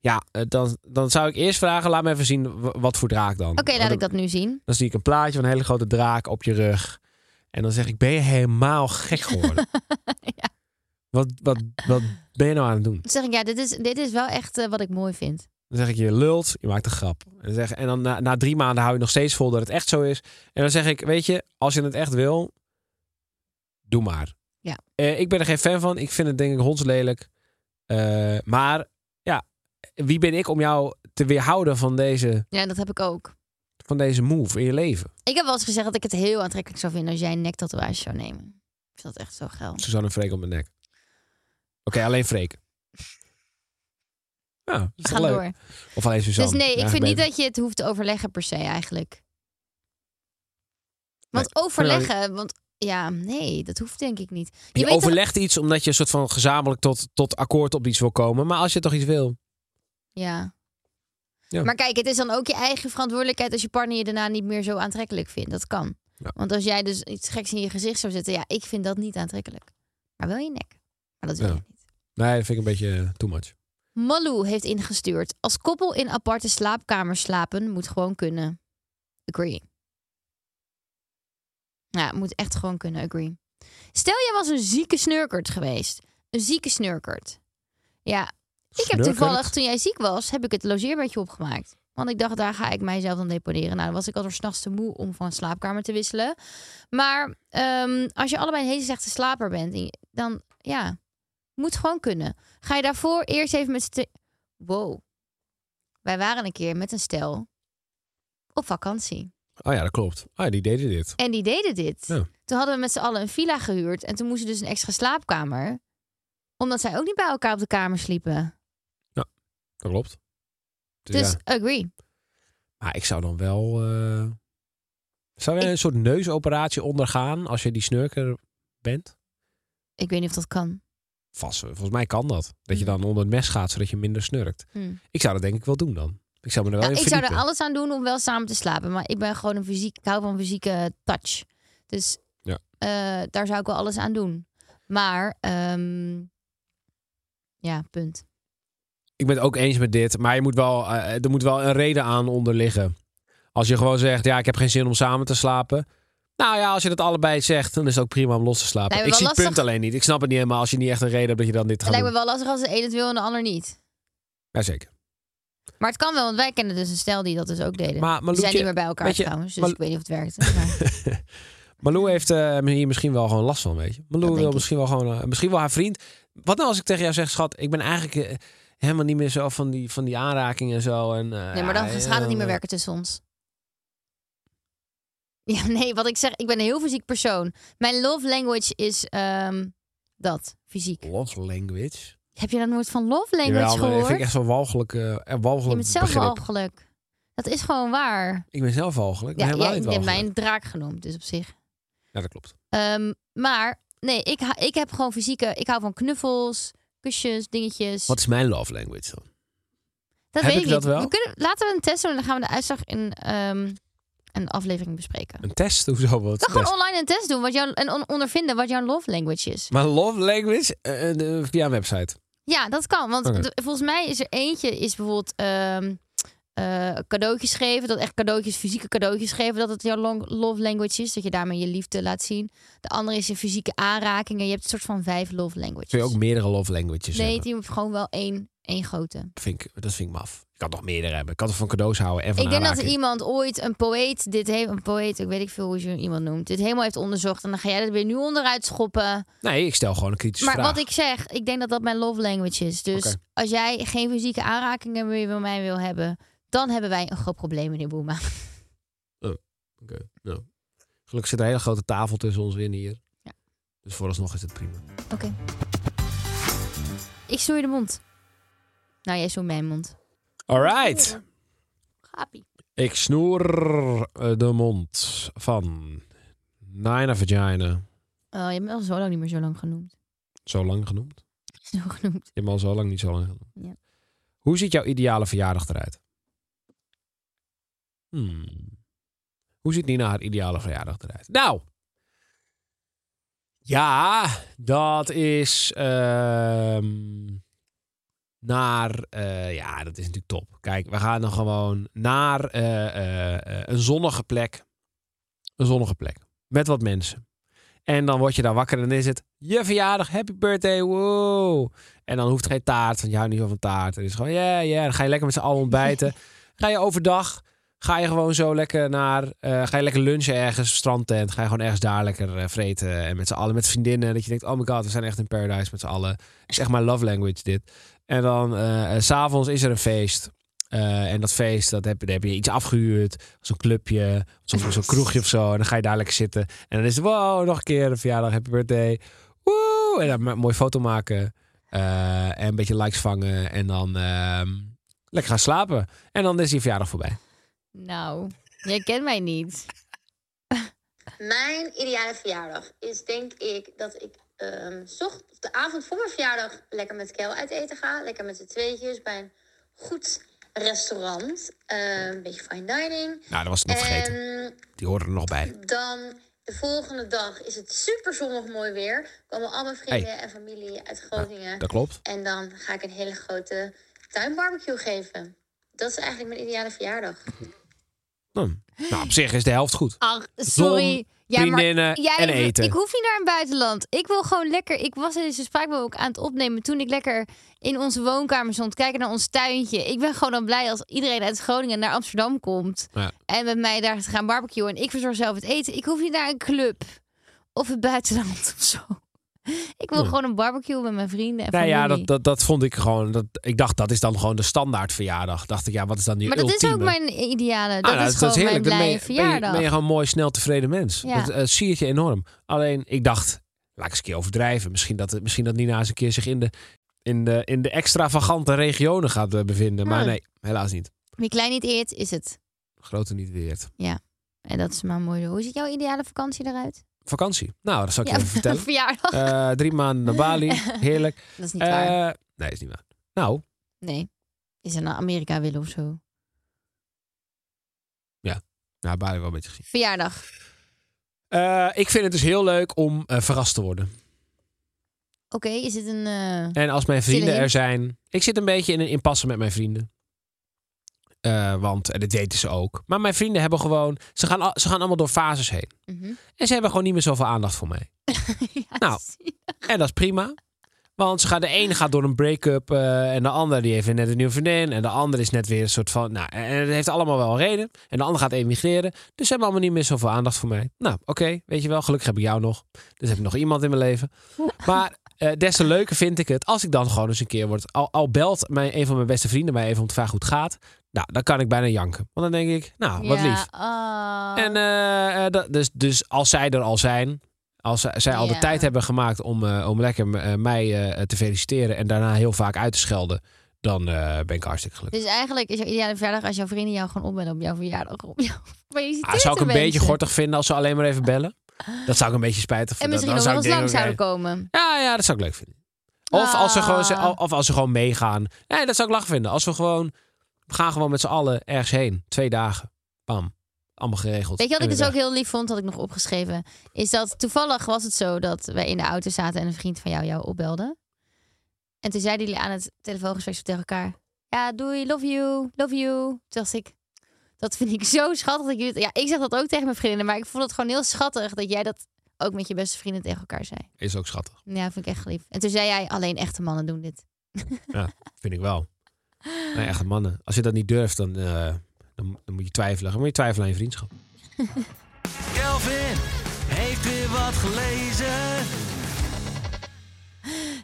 Ja, eh, dan, dan zou ik eerst vragen, laat me even zien wat voor draak dan. Oké, laat ik dat nu zien. Dan zie ik een plaatje van een hele grote draak op je rug. En dan zeg ik, ben je helemaal gek geworden? [laughs] Ja. wat, wat, wat ben je nou aan het doen? Dan zeg ik, ja, dit is, dit is wel echt eh, wat ik mooi vind. Dan zeg ik, je lult, je maakt een grap. En dan, zeg, en dan na, na drie maanden hou je nog steeds vol dat het echt zo is. En dan zeg ik, weet je, als je het echt wil, doe maar. Ja. Eh, ik ben er geen fan van. Ik vind het denk ik hondslelijk. Eh, maar ja, wie ben ik om jou te weerhouden van deze, Ja, dat heb ik ook. van deze move in je leven? Ik heb wel eens gezegd dat ik het heel aantrekkelijk zou vinden als jij een nektatoeage zou nemen. Ik vind dat echt zo geil. Suzanne Freek op mijn nek. Oké, alleen Freek. Ja, is Ga toch leuk? door. Of alleen Suzanne. Dus nee, ik vind niet dat je het hoeft te overleggen per se eigenlijk. Want Nee, overleggen, want ja, nee, dat hoeft denk ik niet. Je, Je, weet toch- overlegt iets omdat je een soort van gezamenlijk tot, tot akkoord op iets wil komen. Maar als je toch iets wil. Ja. Ja. Maar kijk, het is dan ook je eigen verantwoordelijkheid als je partner je daarna niet meer zo aantrekkelijk vindt. Dat kan. Ja. Want als jij dus iets geks in je gezicht zou zetten, ja, ik vind dat niet aantrekkelijk. Maar wel je nek. Maar dat wil Ja. je niet. Nee, dat vind ik een beetje eh, too much. Malou heeft ingestuurd. Als koppel in aparte slaapkamers slapen moet gewoon kunnen. Agree. Ja, moet echt gewoon kunnen. Agree. Stel, jij was een zieke snurkert geweest. Een zieke snurkert. Ja, ik heb toevallig, toen jij ziek was, heb ik het logeerbedje opgemaakt. Want ik dacht, daar ga ik mijzelf dan deponeren. Nou, dan was ik al door s'nachts te moe om van slaapkamer te wisselen. Maar ehm, als je allebei een hele slechte slaper bent, dan ja, moet gewoon kunnen. Ga je daarvoor eerst even met z'n Wow. Wij waren een keer met een stel op vakantie. Oh ja, dat klopt. Ja, die deden dit. En die deden dit. Ja. Toen hadden we met z'n allen een villa gehuurd. En toen moesten dus een extra slaapkamer. Omdat zij ook niet bij elkaar op de kamer sliepen. Dat klopt. Dus, Dus ja. agree. Maar ik zou dan wel... eh, Zou jij een soort neusoperatie ondergaan als je die snurker bent? Ik weet niet of dat kan. Vast, volgens mij kan dat. Dat je Hm. dan onder het mes gaat, zodat je minder snurkt. Hm. Ik zou dat denk ik wel doen dan. Ik zou me er wel Ja, in ik zou er alles aan doen om wel samen te slapen. Maar ik ben gewoon een fysiek. Ik hou van fysieke touch. Dus Ja. eh, daar zou ik wel alles aan doen. Maar ehm, ja, punt. Ik ben het ook eens met dit. Maar je moet wel, eh, er moet wel een reden aan onder liggen. Als je gewoon zegt, ja, ik heb geen zin om samen te slapen. Nou ja, als je dat allebei zegt, dan is het ook prima om los te slapen. Ik zie het punt alleen niet. Ik snap het niet helemaal als je niet echt een reden hebt dat je dan dit Het gaat lijkt me doen. wel lastig als de een het wil en de ander niet. Jazeker. Maar het kan wel, want wij kennen dus een stel die dat dus ook deden. Maar Die zijn niet meer bij elkaar weet je, trouwens, dus ik weet niet of het werkt. [laughs] Maar, Malou heeft eh, hier misschien wel gewoon last van, weet je. Malou denk wil ik. misschien wel gewoon, eh, misschien wel haar vriend. Wat nou als ik tegen jou zeg, schat, ik ben eigenlijk eh, helemaal niet meer zo van die, van die aanrakingen en zo. En, eh, nee, maar dan ja, gaat het niet meer eh, werken tussen ons. Ja, [laughs] nee, wat ik zeg, ik ben een heel fysiek persoon. Mijn love language is ehm, dat, fysiek. Love language. Heb je dat nooit van love language Jawel, maar dat gehoord? vind ik echt zo'n walgelijk, eh, een Je walgelijk bent zelf begrip. walgelijk. Dat is gewoon waar. Ik ben zelf walgelijk, Ja, helemaal ja, niet ik heb walgelijk. mij een draak genoemd, dus op zich. Ja, dat klopt. Ehm, maar nee, ik, ik heb gewoon fysieke... Ik hou van knuffels, kusjes, dingetjes. Wat is mijn love language dan? dat heb weet ik ik dat niet. wel? We kunnen, laten we een test doen en dan gaan we de uitslag in ehm, een aflevering bespreken. Een test? Hoezo? Wat is gewoon online een test doen wat jouw, en on- ondervinden wat jouw love language is. Maar love language eh, de- via een website. Ja, dat kan. Want de- volgens mij is er eentje is bijvoorbeeld ehm, eh, cadeautjes geven. Dat echt cadeautjes, fysieke cadeautjes geven. Dat het jouw long- love language is. Dat je daarmee je liefde laat zien. De andere is een fysieke aanrakingen. Je hebt een soort van vijf love languages. Kun je ook meerdere love languages Nee, hebben? die heeft gewoon wel één, één grote. Dat vind, ik, dat vind ik maf. Kan toch meerdere hebben. Ik kan toch van cadeaus houden en van Ik denk dat er iemand ooit, een poëet, dit heeft, een poëet, ik weet ik veel hoe je iemand noemt, dit helemaal heeft onderzocht. En dan ga jij er weer nu onderuit schoppen. Nee, ik stel gewoon een kritische Maar vraag. wat ik zeg, ik denk dat dat mijn love language is. Dus als jij geen fysieke aanrakingen meer bij mij wil hebben, dan hebben wij een groot probleem, meneer Boema. [laughs] Oké, nou. Gelukkig zit een hele grote tafel tussen ons in hier. Ja. Dus vooralsnog is het prima. Oké. Ik je de mond. Nou, jij stoort mijn mond. Alright. Gapie. Ik snoer eh, de mond van Nina Vagina. Oh, je hebt me al zo lang niet meer zo lang genoemd. Zo lang genoemd. Zo genoemd. Je hebt me al zo lang niet zo lang genoemd. Ja. Hoe ziet jouw ideale verjaardag eruit? Hmm. Hoe ziet Nina haar ideale verjaardag eruit? Nou. Ja, dat is ehm, naar... eh, ja, dat is natuurlijk top. Kijk, we gaan dan gewoon naar eh, eh, een zonnige plek. Een zonnige plek. Met wat mensen. En dan word je daar wakker en dan is het je verjaardag, happy birthday, wow. En dan hoeft geen taart, want je houdt niet van taart. Het is gewoon, ja, ja. Dan ga je lekker met z'n allen ontbijten. [laughs] ga je overdag, ga je gewoon zo lekker naar, ga je lekker lunchen ergens, strandtent. Ga je gewoon ergens daar lekker vreten. En met z'n allen, met vriendinnen. Dat je denkt, oh my god, we zijn echt in paradise met z'n allen. Het is echt mijn love language dit. En dan, eh, s s'avonds is er een feest. Eh, en dat feest, dat heb, daar heb je iets afgehuurd. Zo'n clubje, zo'n zo'n kroegje of zo. En dan ga je daar lekker zitten. En dan is het, wow, nog een keer een verjaardag, happy birthday. Woe! En dan een mooie foto maken. eh, en een beetje likes vangen. En dan ehm, lekker gaan slapen. En dan is die verjaardag voorbij. Nou, jij kent mij niet. Mijn ideale verjaardag is denk ik dat ik ehm zocht, of de avond voor mijn verjaardag lekker met Kel uit eten ga. Lekker met z'n tweetjes bij een goed restaurant. Eh, een beetje fine dining. Nou, dat was ik nog vergeten. En Die horen er nog bij. dan de volgende dag is het super zonnig mooi weer. Komen al mijn vrienden en familie uit Groningen. Dat klopt. En dan ga ik een hele grote tuinbarbecue geven. Dat is eigenlijk mijn ideale verjaardag. Hm. Nou, op zich is de helft goed. Ach, sorry. Zon, Ja, maar vriendinnen jij- en eten. Ik hoef niet naar een buitenland. Ik wil gewoon lekker. Ik was deze spraakbel ook aan het opnemen toen ik lekker in onze woonkamer stond, kijken naar ons tuintje. Ik ben gewoon dan blij als iedereen uit Groningen naar Amsterdam komt Ja. en met mij daar te gaan barbecuen en ik verzorg zelf het eten. Ik hoef niet naar een club of het buitenland [laughs] of zo. Ik wil gewoon een barbecue met mijn vrienden en Nou ja, dat, dat, dat vond ik gewoon. Dat, ik dacht, dat is dan gewoon de standaard verjaardag. Dacht ik, ja, wat is dan die maar dat is ook mijn ideale. Dat Ah, nou, is gewoon mijn Dan ben blije je, ben, je, verjaardag. ben je gewoon een mooi, snel tevreden mens. Ja. Dat eh, zie je enorm. Alleen, ik dacht, laat ik eens een keer overdrijven. Misschien dat, het- misschien dat Nina eens een keer zich in de, in de, in de extravagante regionen gaat eh, bevinden. Maar Ah. nee, helaas niet. Wie klein niet eert, is het. Grote niet weert. En dat is maar mooi. Hoe ziet jouw ideale vakantie eruit? Vakantie. Nou, dat zal ik je Ja, even [laughs] vertellen. verjaardag. Eh, drie maanden naar Bali. [laughs] Heerlijk. dat is niet waar. Eh, nee, is niet waar. Nou, Nee. Is er naar Amerika willen of zo? nou, Bali wel een beetje gezien. Verjaardag. Eh, ik vind het dus heel leuk om verrast te worden. Oké, is het een... En als mijn vrienden er zijn. Ik zit een beetje in een impasse met mijn vrienden. Eh, want, en dat weten ze ook. Maar mijn vrienden hebben gewoon. Ze gaan, ze gaan allemaal door fases heen. mhm. En ze hebben gewoon niet meer zoveel aandacht voor mij. [laughs] ja, Nou. En dat is prima. Want ze de ene gaat door een break-up. eh, en de andere die heeft net een nieuwe vriendin. En de andere is net weer een soort van. Nou, en het heeft allemaal wel een reden. En de andere gaat emigreren. Dus ze hebben allemaal niet meer zoveel aandacht voor mij. Nou, oké. weet je wel. Gelukkig heb ik jou nog. Dus heb ik nog iemand in mijn leven. Maar eh, des te leuker vind ik het als ik dan gewoon eens een keer word. Al, al belt mijn, een van mijn beste vrienden mij even om te vragen hoe het gaat. Nou, dan kan ik bijna janken. Want dan denk ik, nou, wat ja, lief. ah. En eh, eh, dat, dus, dus als zij er al zijn, als zij, zij al de tijd hebben gemaakt om, om lekker mij te feliciteren en daarna heel vaak uit te schelden, dan ben ik hartstikke gelukkig. Dus eigenlijk is jouw ideale verjaardag als jouw vrienden jou gewoon opbellen op jouw verjaardag. Op jou. Maar je ziet Ah, zou ik een beetje gortig vinden als ze alleen maar even bellen? Dat zou ik een beetje spijtig En vinden. misschien Dan nog wel zou eens lang zouden komen. Ja, ja, dat zou ik leuk vinden. Of als, ze gewoon, Ah. of als ze gewoon meegaan. Nee, dat zou ik lach vinden. Als we gewoon, we gaan gewoon met z'n allen ergens heen. Twee dagen. Bam. Allemaal geregeld. Weet je wat En ik dus ook heel lief vond, had ik nog opgeschreven? Is dat toevallig was het zo dat wij in de auto zaten en een vriend van jou jou opbelde. En toen zeiden jullie aan het telefoongesprek tegen elkaar: Ja, doei, love you, love you. Toen dacht ik, dat vind ik zo schattig. Dat jullie, ja, ik zeg dat ook tegen mijn vrienden, maar ik vond het gewoon heel schattig dat jij dat ook met je beste vrienden tegen elkaar zei. Is ook schattig. Ja, vind ik echt lief. En toen zei jij: Alleen echte mannen doen dit. [laughs] Vind ik wel. Nee, echte mannen. Als je dat niet durft, dan, eh, dan, dan moet je twijfelen. Dan moet je twijfelen aan je vriendschap. [laughs] Kelvin heeft weer wat gelezen.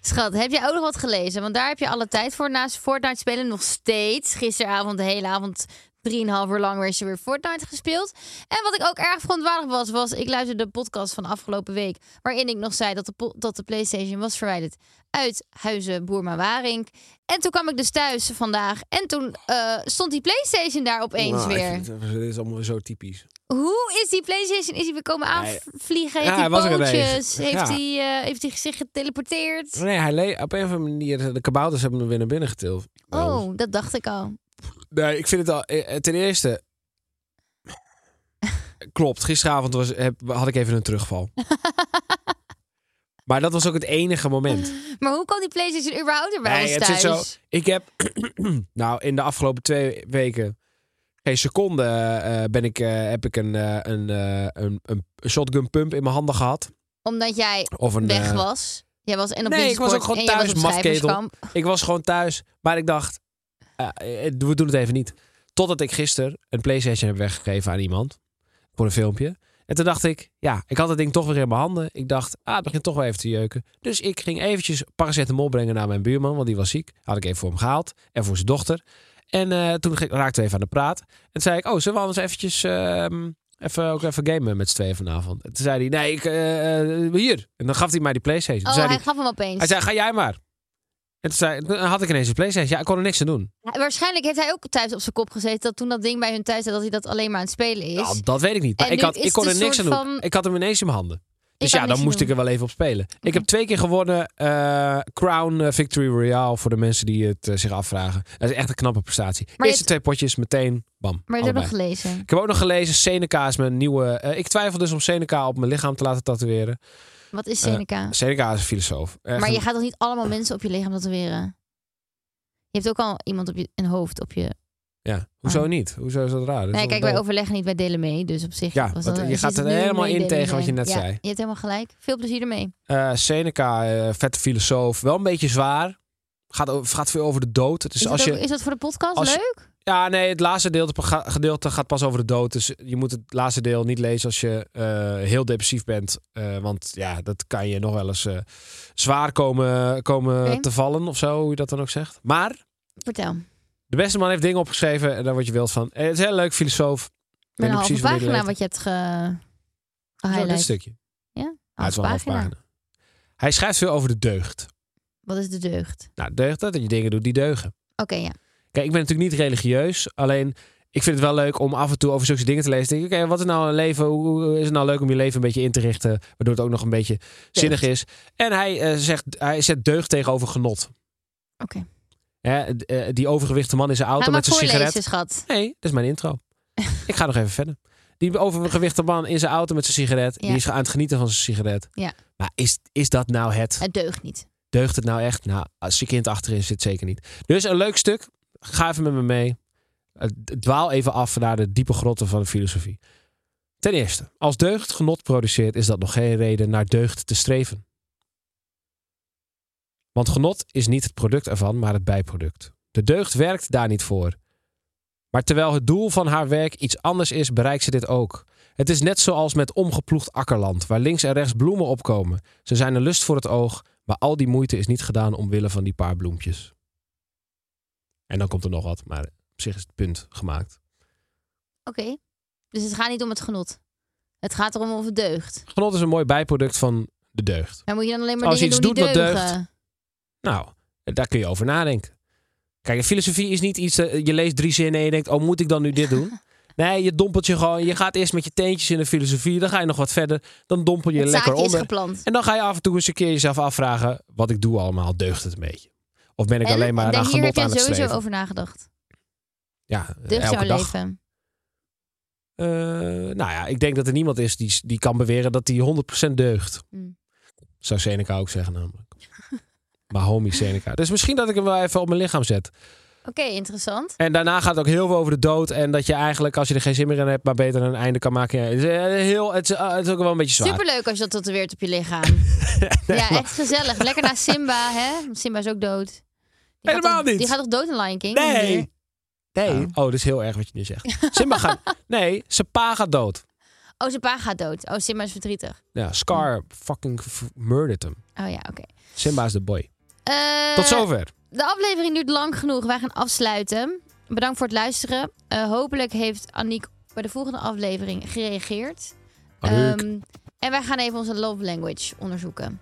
Schat, heb jij ook nog wat gelezen? Want daar heb je alle tijd voor. Naast Fortnite spelen nog steeds. Gisteravond de hele avond, drieënhalf uur lang, werd je weer Fortnite gespeeld. En wat ik ook erg verontwaardigd was, was... Ik luisterde de podcast van afgelopen week... waarin ik nog zei dat de, dat de Playstation was verwijderd uit Huizen Boerma Waring. En toen kwam ik dus thuis vandaag. En toen eh, stond die Playstation daar opeens Nou, weer. het- Dit is allemaal zo typisch. Hoe is die PlayStation? Is hij weer komen aanvliegen? Ja, Heeft hij hij was er ineens. pootjes? Heeft, Ja. hij, eh, heeft hij zich geteleporteerd? Nee, hij op een of andere manier, de kabouters hebben hem weer naar binnen getild. Oh, dat dacht ik al. Nee, ik vind het al. eh, Ten eerste. [laughs] Klopt, gisteravond was, heb, had ik even een terugval. [laughs] maar dat was ook het enige moment. Maar hoe kan die PlayStation überhaupt er bij Nee, ons het thuis? zo. Ik heb. [clears throat] nou, in de afgelopen twee weken. Geen seconde eh, ben ik, eh, heb ik een, eh, een, eh, een, een shotgun pump in mijn handen gehad. Omdat jij Of een, weg eh, was. Jij was en op Nee, ik was ook gewoon thuis, mafketel. Ik was gewoon thuis, maar ik dacht, eh, eh, we doen het even niet. Totdat ik gisteren een PlayStation heb weggegeven aan iemand voor een filmpje. En toen dacht ik, ja, ik had het ding toch weer in mijn handen. Ik dacht, ah, het begint toch wel even te jeuken. Dus ik ging eventjes paracetamol brengen naar mijn buurman, want die was ziek. Had ik even voor hem gehaald en voor zijn dochter. En eh, toen raakten we even aan de praat. En toen zei ik, oh, zullen we anders eventjes ehm, even, ook even gamen met z'n tweeën vanavond? En toen zei hij, nee, ik, eh, eh, hier. En dan gaf hij mij die PlayStation. Toen Oh, zei hij hij, gaf hem opeens. hij zei, ga jij maar. En toen, zei, toen had ik ineens een PlayStation. Ja, ik kon er niks aan doen. Hij- Waarschijnlijk heeft hij ook thuis op zijn kop gezeten dat toen dat ding bij hun thuis zat, dat hij dat alleen maar aan het spelen is. Nou, dat weet ik niet. Maar ik, had, ik kon er niks aan doen. van- Ik had hem ineens in mijn handen. Dus ja, dan moest doen. ik er wel even op spelen. Ik heb twee keer gewonnen eh, Crown eh, Victory Royale voor de mensen die het eh, zich afvragen. Dat is echt een knappe prestatie. je Eerste hebt- twee potjes, meteen, bam. maar je hebt nog gelezen. Ik heb ook nog gelezen, Seneca is mijn nieuwe... ik twijfel dus om Seneca op mijn lichaam te laten tatoeëren. Wat is Eh, Seneca? Seneca is een filosoof. Echt maar je een- gaat toch niet allemaal mensen op je lichaam tatoeëren? Je hebt ook al iemand op je een hoofd op je. Ja, hoezo Oh. niet? Hoezo is dat raar? Dat Nee, kijk, wij overleggen niet, wij delen mee. Dus op zich. Ja, was dat- je gaat er helemaal in tegen wat je net Ja, zei. Je hebt helemaal gelijk. Veel plezier ermee. Eh, Seneca, eh, vette filosoof, wel een beetje zwaar. Gaat, over, gaat veel over de dood. Is, als dat je, is dat voor de podcast als leuk? Ja, nee, het laatste ga- gedeelte gaat pas over de dood. Dus je moet het laatste deel niet lezen als je eh, heel depressief bent. Eh, want ja, dat kan je nog wel eens eh, zwaar komen, komen te vallen of zo, hoe je dat dan ook zegt. Maar Vertel. de beste man heeft dingen opgeschreven en daar word je wild van. Eh, het is een heel leuk filosoof. Met een halve pagina wat je hebt ge... Zo, dit stukje. Ja, het is Halve wel een pagina. Hij schrijft veel over de deugd. Wat is de deugd? Nou, deugd, dat je dingen doet die deugen. Oké, ja. Kijk, ik ben natuurlijk niet religieus. Alleen, ik vind het wel leuk om af en toe over zulke dingen te lezen. Denk ik, oké, wat is nou een leven? Hoe is het nou leuk om je leven een beetje in te richten? Waardoor het ook nog een beetje zinnig is. En hij, eh, zegt, hij zet deugd tegenover genot. Oké. Eh, die overgewichte man in zijn auto met zijn sigaret. schat. Nee, dat is mijn intro. [laughs] ik ga nog even verder. Die overgewichte man in zijn auto met zijn sigaret. Ja. Die is aan het genieten van zijn sigaret. Ja. Maar is, is dat nou het? Het deugt niet. Deugt het nou echt? Nou, als je kind achterin zit, zeker niet. Dus een leuk stuk. Ga even met me mee. Eh, Dwaal even af naar de diepe grotten van de filosofie. Ten eerste, als deugd genot produceert, is dat nog geen reden naar deugd te streven. Want genot is niet het product ervan, maar het bijproduct. De deugd werkt daar niet voor. Maar terwijl het doel van haar werk iets anders is, bereikt ze dit ook. Het is net zoals met omgeploegd akkerland, waar links en rechts bloemen opkomen. Ze zijn een lust voor het oog, maar al die moeite is niet gedaan omwille van die paar bloempjes. En dan komt er nog wat, maar op zich is het punt gemaakt. Oké. Dus het gaat niet om het genot. Het gaat erom of het deugt. Genot is een mooi bijproduct van de deugd. Maar moet je dan alleen maar Als je iets doet wat deugt. Nou, daar kun je over nadenken. Kijk, filosofie is niet iets, eh, je leest drie zinnen en je denkt, oh moet ik dan nu dit doen? [laughs] Nee, je dompelt je gewoon, je gaat eerst met je teentjes in de filosofie, dan ga je nog wat verder, dan dompel je Het lekker onder. En dan ga je af en toe eens een keer jezelf afvragen, wat ik doe allemaal, deugt het een beetje? Of ben ik En alleen maar daar- aan hier heb je het sowieso streven? over nagedacht. Ja, Deugt elke jouw dag. leven. Eh, nou ja, ik denk dat er niemand is die, die kan beweren dat hij 100% deugt. Hmm. Zou Seneca ook zeggen namelijk. [laughs] maar homie Seneca. Dus misschien dat ik hem wel even op mijn lichaam zet. Oké, interessant. En daarna gaat het ook heel veel over de dood. En dat je eigenlijk, als je er geen zin meer in hebt, maar beter een einde kan maken. Ja, het, is, eh, heel, het, is, eh, het is ook wel een beetje zwaar. Superleuk als je dat tatoeëert op je lichaam. [laughs] ja, echt gezellig. Lekker naar Simba, hè? Simba is ook dood. Die Helemaal toch- niet. Die gaat toch dood in Lion King? Nee. Nee. Oh. Oh, dat is heel erg wat je nu zegt. Simba gaat... [laughs] Nee, zijn pa gaat dood. Oh, zijn pa gaat dood. Oh, Simba is verdrietig. Ja, Scar fucking murdered hem. Oh ja, oké. Simba is de boy. Eh, Tot zover. De aflevering duurt lang genoeg. Wij gaan afsluiten. Bedankt voor het luisteren. Eh, hopelijk heeft Aniek bij de volgende aflevering gereageerd. Ehm, en wij gaan even onze love language onderzoeken.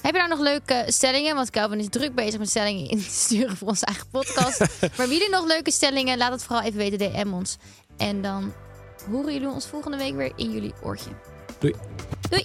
Heb je nou nog leuke stellingen? Want Calvin is druk bezig met stellingen in te sturen voor onze eigen podcast. [laughs] maar wie er nog leuke stellingen? Laat het vooral even weten. DM ons. En dan horen jullie ons volgende week weer in jullie oortje. Doei. Doei.